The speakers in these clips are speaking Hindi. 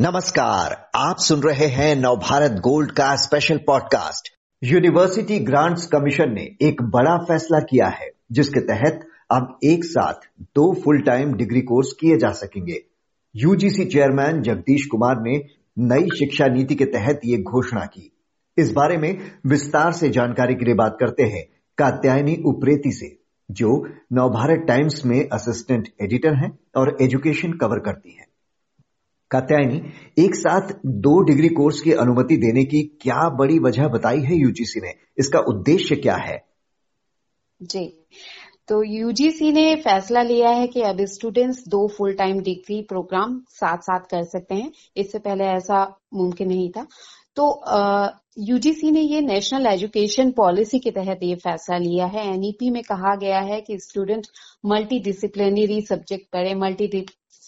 नमस्कार, आप सुन रहे हैं नवभारत गोल्ड का special podcast university grants commission ने एक बड़ा फैसला किया है, जिसके तहत अब एक साथ दो फुल टाइम डिग्री कोर्स किए जा सकेंगे। यूजीसी चेयरमैन जगदीश कुमार ने नई शिक्षा नीति के तहत ये घोषणा की। इस बारे में विस्तार से जानकारी के लिए बात करते हैं कात्यायनी उप्रेती से, जो नवभारत टाइम्स में असिस्टेंट एडिटर हैं और एजुकेशन कवर करती हैं। कात्यायनी, एक साथ दो डिग्री कोर्स की अनुमति देने की क्या बड़ी वजह बताई है यूजीसी ने? इसका उद्देश्य क्या है? जी तो यूजीसी ने फैसला लिया है कि अब स्टूडेंट्स दो फुल टाइम डिग्री प्रोग्राम साथ साथ कर सकते हैं। इससे पहले ऐसा मुमकिन नहीं था। तो यूजीसी ने ये नेशनल एजुकेशन पॉलिसी के तहत ये फैसला लिया है। एनईपी में कहा गया है कि स्टूडेंट मल्टी डिसिप्लिनरी सब्जेक्ट पढ़े मल्टी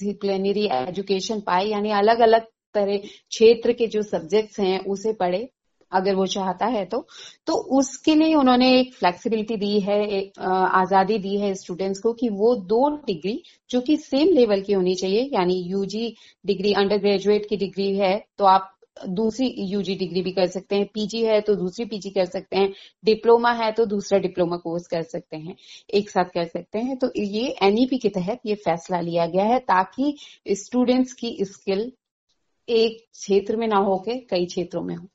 डिसिप्लिनरी एजुकेशन पाए, यानी अलग अलग तरह क्षेत्र के जो सब्जेक्ट्स हैं, उसे पढ़े, अगर वो चाहता है तो। तो उसके लिए उन्होंने एक फ्लेक्सिबिलिटी दी है, एक आज़ादी दी है स्टूडेंट्स को कि वो दो डिग्री जो कि सेम लेवल की होनी चाहिए, यानी यूजी डिग्री अंडर ग्रेजुएट की डिग्री है तो आप दूसरी यूजी डिग्री भी कर सकते हैं। पीजी है तो दूसरी पीजी कर सकते हैं। डिप्लोमा है तो दूसरा डिप्लोमा कोर्स कर सकते हैं। एक साथ कर सकते हैं। तो ये एनईपी के तहत ये फैसला लिया गया है ताकि स्टूडेंट्स की स्किल एक क्षेत्र में ना होके कई क्षेत्रों में हो।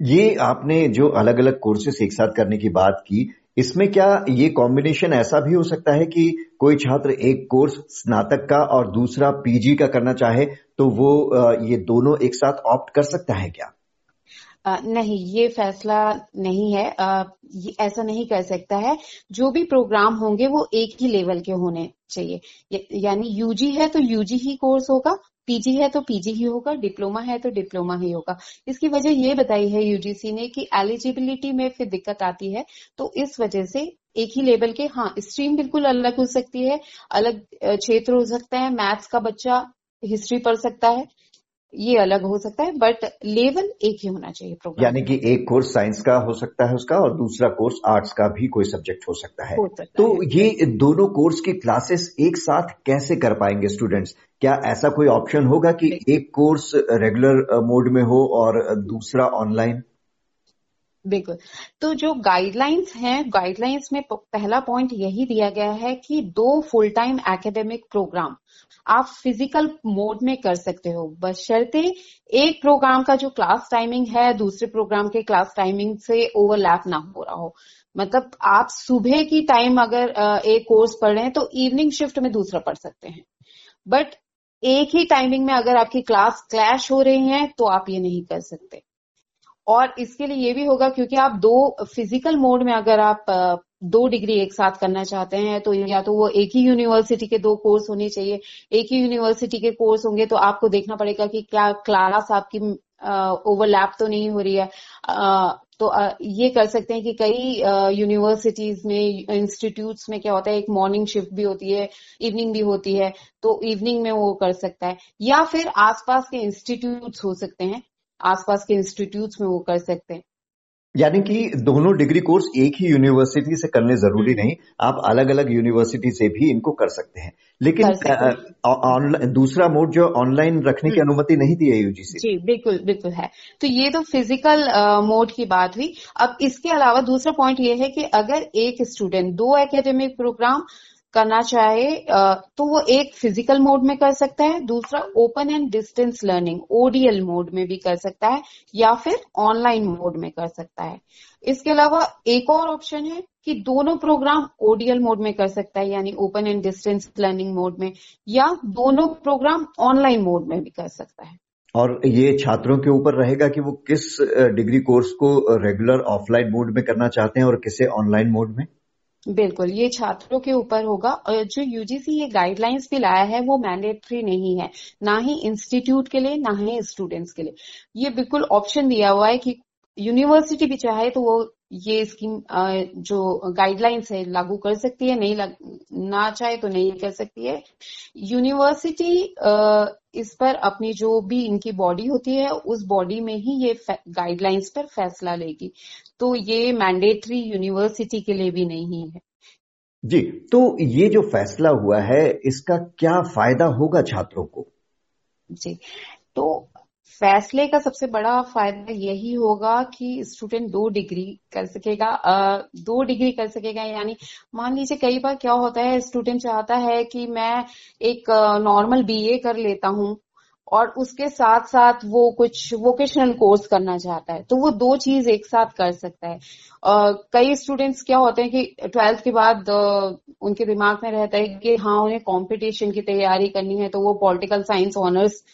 ये आपने जो अलग अलग कोर्सेस एक साथ करने की बात की इसमें क्या ये कॉम्बिनेशन ऐसा भी हो सकता है कि कोई छात्र एक कोर्स स्नातक का और दूसरा पीजी का करना चाहे तो वो ये दोनों एक साथ ऑप्ट कर सकता है क्या? नहीं, ये फैसला नहीं है। ऐसा नहीं कर सकता है। जो भी प्रोग्राम होंगे वो एक ही लेवल के होने चाहिए। यानी यूजी है तो यूजी ही कोर्स होगा पीजी है तो पीजी ही होगा, डिप्लोमा है तो डिप्लोमा ही होगा। इसकी वजह ये बताई है यूजीसी ने कि एलिजिबिलिटी में फिर दिक्कत आती है तो इस वजह से एक ही लेवल के हाँ स्ट्रीम बिल्कुल अलग हो सकती है, अलग क्षेत्र हो सकता है मैथ्स का बच्चा हिस्ट्री पढ़ सकता है ये अलग हो सकता है बट लेवल एक ही होना चाहिए प्रोग्राम यानी कि एक कोर्स साइंस का हो सकता है उसका और दूसरा कोर्स आर्ट्स का भी कोई सब्जेक्ट हो सकता है। हो सकता तो है। ये दोनों कोर्स की क्लासेस एक साथ कैसे कर पाएँगे स्टूडेंट्स क्या ऐसा कोई ऑप्शन होगा कि एक कोर्स रेगुलर मोड में हो और दूसरा ऑनलाइन बिल्कुल। तो जो गाइडलाइंस हैं गाइडलाइंस में पहला पॉइंट यही दिया गया है कि दो फुल टाइम एकेडमिक प्रोग्राम आप फ़िज़िकल मोड में कर सकते हो। बशर्ते एक प्रोग्राम का जो क्लास टाइमिंग है, दूसरे प्रोग्राम के क्लास टाइमिंग से ओवरलैप ना हो रहा हो। मतलब आप सुबह की टाइम अगर एक कोर्स पढ़ रहे हैं तो इवनिंग शिफ्ट में दूसरा पढ़ सकते हैं। बट एक ही टाइमिंग में अगर आपकी क्लास क्लैश हो रही है तो आप ये नहीं कर सकते। और इसके लिए ये भी होगा क्योंकि आप दो फ़िज़िकल मोड में अगर आप दो डिग्री एक साथ करना चाहते हैं तो या तो वो एक ही यूनिवर्सिटी के दो कोर्स होने चाहिए। एक ही यूनिवर्सिटी के कोर्स होंगे तो आपको देखना पड़ेगा कि क्या क्लास आपकी ओवरलैप तो नहीं हो रही है। आ, तो आ, ये कर सकते हैं कि कई यूनिवर्सिटीज में इंस्टीट्यूट्स में क्या होता है एक मॉर्निंग शिफ्ट भी होती है इवनिंग भी होती है तो इवनिंग में वो कर सकता है। या फिर आसपास के इंस्टीट्यूट्स हो सकते हैं आसपास के इंस्टीट्यूट्स में वो कर सकते हैं। यानी कि दोनों डिग्री कोर्स एक ही यूनिवर्सिटी से करने ज़रूरी नहीं आप अलग अलग यूनिवर्सिटी से भी इनको कर सकते हैं। लेकिन ऑनलाइन दूसरा मोड जो ऑनलाइन रखने की हम्म। अनुमति नहीं दी है यूजीसी जी बिल्कुल बिल्कुल है। तो ये तो फ़िज़िकल मोड की बात हुई। अब इसके अलावा दूसरा पॉइंट ये है कि अगर एक स्टूडेंट दो एकेडमिक प्रोग्राम करना चाहे तो वो एक फ़िज़िकल मोड में कर सकता है, दूसरा open and distance learning ODL mode में भी कर सकता है, या फिर ऑनलाइन मोड में कर सकता है। इसके अलावा एक और ऑप्शन है कि दोनों प्रोग्राम ओडीएल मोड में कर सकता है, यानी open and distance learning mode में, या दोनों प्रोग्राम ऑनलाइन मोड में भी कर सकता है। और ये छात्रों के ऊपर रहेगा कि वो किस डिग्री कोर्स को रेगुलर ऑफलाइन मोड में करना चाहते हैं और किसे ऑनलाइन मोड में? बिल्कुल, ये छात्रों के ऊपर होगा। और जो यूजीसी ये गाइडलाइंस भी लाया है, वो मैंडेटरी नहीं है। ना ही इंस्टीट्यूट के लिए, ना ही स्टूडेंट्स के लिए। ये बिल्कुल ऑप्शन दिया हुआ है कि यूनिवर्सिटी भी चाहे तो वो ये स्कीम जो गाइडलाइंस है लागू कर सकती है नहीं लग, ना चाहे तो नहीं कर सकती है। यूनिवर्सिटी इस पर अपनी जो भी इनकी बॉडी होती है उस बॉडी में ही ये गाइडलाइंस पर फैसला लेगी। तो ये मैंडेटरी यूनिवर्सिटी के लिए भी नहीं है। जी तो ये जो फैसला हुआ है इसका क्या फ़ायदा होगा छात्रों को? जी तो फैसले का सबसे बड़ा फ़ायदा यही होगा कि स्टूडेंट दो डिग्री कर सकेगा आ, दो डिग्री कर सकेगा यानी मान लीजिए कई बार क्या होता है स्टूडेंट चाहता है कि मैं एक नॉर्मल बीए कर लेता हूँ और उसके साथ साथ वो कुछ वोकेशनल कोर्स करना चाहता है तो वो दो चीज़ एक साथ कर सकता है। uh, कई स्टूडेंट्स क्या होते हैं कि ट्वेल्थ के बाद uh, उनके दिमाग में रहता है कि हाँ उन्हें कंपटीशन की तैयारी करनी है तो वो पॉलिटिकल साइंस ऑनर्स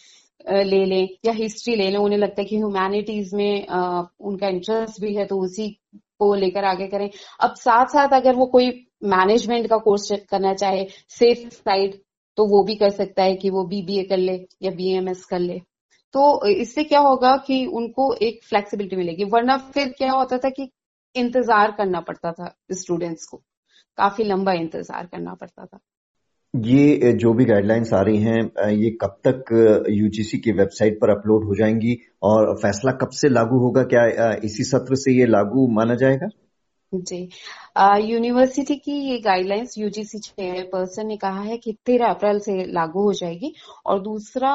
ले लें या हिस्ट्री ले लें, उन्हें लगता है कि ह्यूमैनिटीज में उनका इंटरेस्ट भी है तो उसी को लेकर आगे करें। अब साथ साथ अगर वो कोई मैनेजमेंट का कोर्स करना चाहे सेफ़ साइड तो वो भी कर सकता है कि वो बीबीए कर ले या बीएमएस कर ले। तो इससे क्या होगा कि उनको एक फ्लेक्सिबिलिटी मिलेगी। वरना फिर क्या होता था कि इंतज़ार करना पड़ता था स्टूडेंट्स को। काफ़ी लंबा इंतज़ार करना पड़ता था। ये जो भी गाइडलाइंस आ रही हैं ये कब तक यूजीसी की वेबसाइट पर अपलोड हो जाएँगी और फैसला कब से लागू होगा? क्या इसी सत्र से ये लागू माना जाएगा? जी। यूनिवर्सिटी की ये गाइडलाइंस यूजीसी चेयरपर्सन ने कहा है कि तेरह अप्रैल से लागू हो जाएगी और दूसरा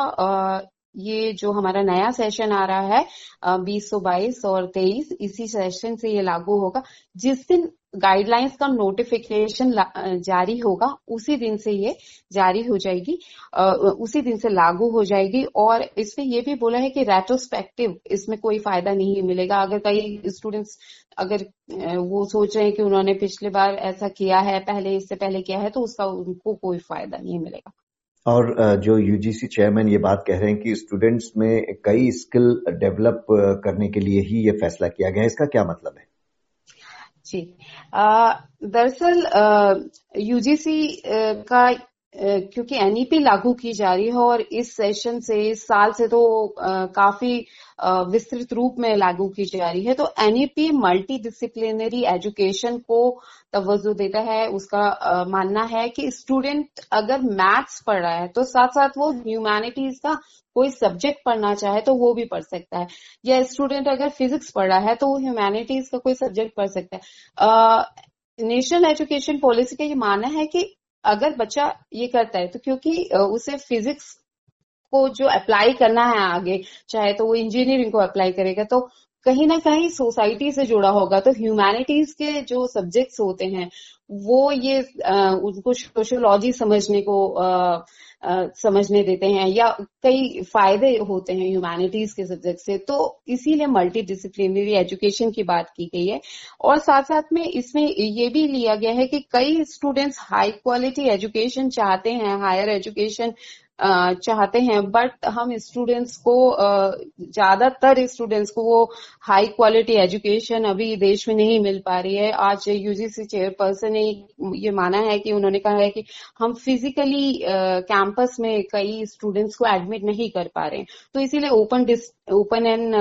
ये जो हमारा नया सेशन आ रहा है बीस सौ बाईस और तेईस, इसी सेशन से ये लागू होगा। जिस दिन गाइडलाइंस का नोटिफिकेशन जारी होगा, उसी दिन से ये जारी हो जाएगी उसी दिन से लागू हो जाएगी। और इसमें ये भी बोला है कि रेट्रोस्पेक्टिव इसमें कोई फ़ायदा नहीं मिलेगा। अगर कई स्टूडेंट्स अगर वो सोच रहे हैं कि उन्होंने पिछले बार ऐसा किया है, पहले, इससे पहले किया है तो उसका उनको कोई फ़ायदा नहीं मिलेगा। और जो यूजीसी चेयरमैन ये बात कह रहे हैं कि स्टूडेंट्स में कई स्किल डेवलप करने के लिए ही ये फैसला किया गया है। इसका क्या मतलब है? जी। दरअसल यूजीसी का क्योंकि एनईपी e लागू की जा रही है और इस सेशन से इस साल से तो काफ़ी विस्तृत रूप में लागू की जा रही है। तो एनईपी मल्टी डिसिप्लिनरी एजुकेशन को तवज्जो देता है। उसका मानना है कि स्टूडेंट अगर मैथ्स पढ़ रहा है तो साथ साथ वो ह्यूमैनिटीज का कोई सब्जेक्ट पढ़ना चाहे तो वो भी पढ़ सकता है। या स्टूडेंट अगर फिजिक्स पढ़ रहा है तो वो ह्यूमैनिटीज का कोई सब्जेक्ट पढ़ सकता है। नेशनल एजुकेशन पॉलिसी का ये मानना है कि अगर बच्चा ये करता है तो क्योंकि उसे फिजिक्स को जो अप्लाई करना है आगे चाहे तो वो इंजीनियरिंग को अप्लाई करेगा तो कहीं ना कहीं सोसाइटी से जुड़ा होगा। तो ह्यूमैनिटीज के जो सब्जेक्ट्स होते हैं वो ये आ, उनको सोशोलॉजी समझने को आ, आ, समझने देते हैं या कई फ़ायदे होते हैं ह्यूमैनिटीज के सब्जेक्ट से। तो इसीलिए मल्टी डिसिप्लिनरी एजुकेशन की बात की गई है। और साथ साथ में इसमें ये भी लिया गया है कि कई स्टूडेंट्स हाई क्वालिटी एजुकेशन चाहते हैं हायर एजुकेशन चाहते हैं बट हम स्टूडेंट्स को ज़्यादातर स्टूडेंट्स को वो हाई क्वालिटी एजुकेशन अभी देश में नहीं मिल पा रही है। आज यूजीसी चेयरपर्सन ने ये माना है कि उन्होंने कहा है कि हम फिजिकली कैंपस में कई स्टूडेंट्स को एडमिट नहीं कर पा रहे हैं। तो इसीलिए open open and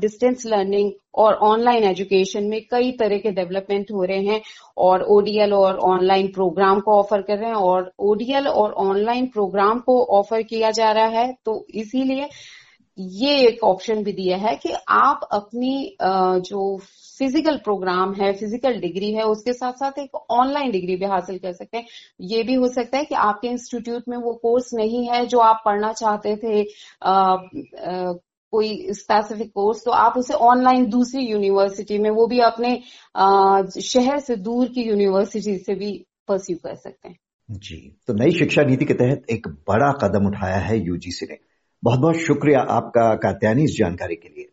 distance learning और ऑनलाइन एजुकेशन में कई तरह के डेवलपमेंट हो रहे हैं और ओडीएल और ऑनलाइन प्रोग्राम को ऑफ़र कर रहे हैं और ओडीएल और ऑनलाइन प्रोग्राम को ऑफ़र किया जा रहा है। तो इसीलिए ये एक ऑप्शन भी दिया है कि आप अपनी जो फ़िज़िकल प्रोग्राम है फ़िज़िकल डिग्री है, उसके साथ साथ एक ऑनलाइन डिग्री भी हासिल कर सकते हैं। ये भी हो सकता है कि आपके इंस्टीट्यूट में वो कोर्स नहीं है जो आप पढ़ना चाहते थे कोई स्पेसिफिक कोर्स तो आप उसे ऑनलाइन दूसरी यूनिवर्सिटी में, वो भी अपने शहर से दूर की यूनिवर्सिटी से भी परस्यू कर सकते हैं। जी तो नई शिक्षा नीति के तहत एक बड़ा कदम उठाया है यूजीसी ने। बहुत बहुत शुक्रिया आपका कात्यानी इस जानकारी के लिए।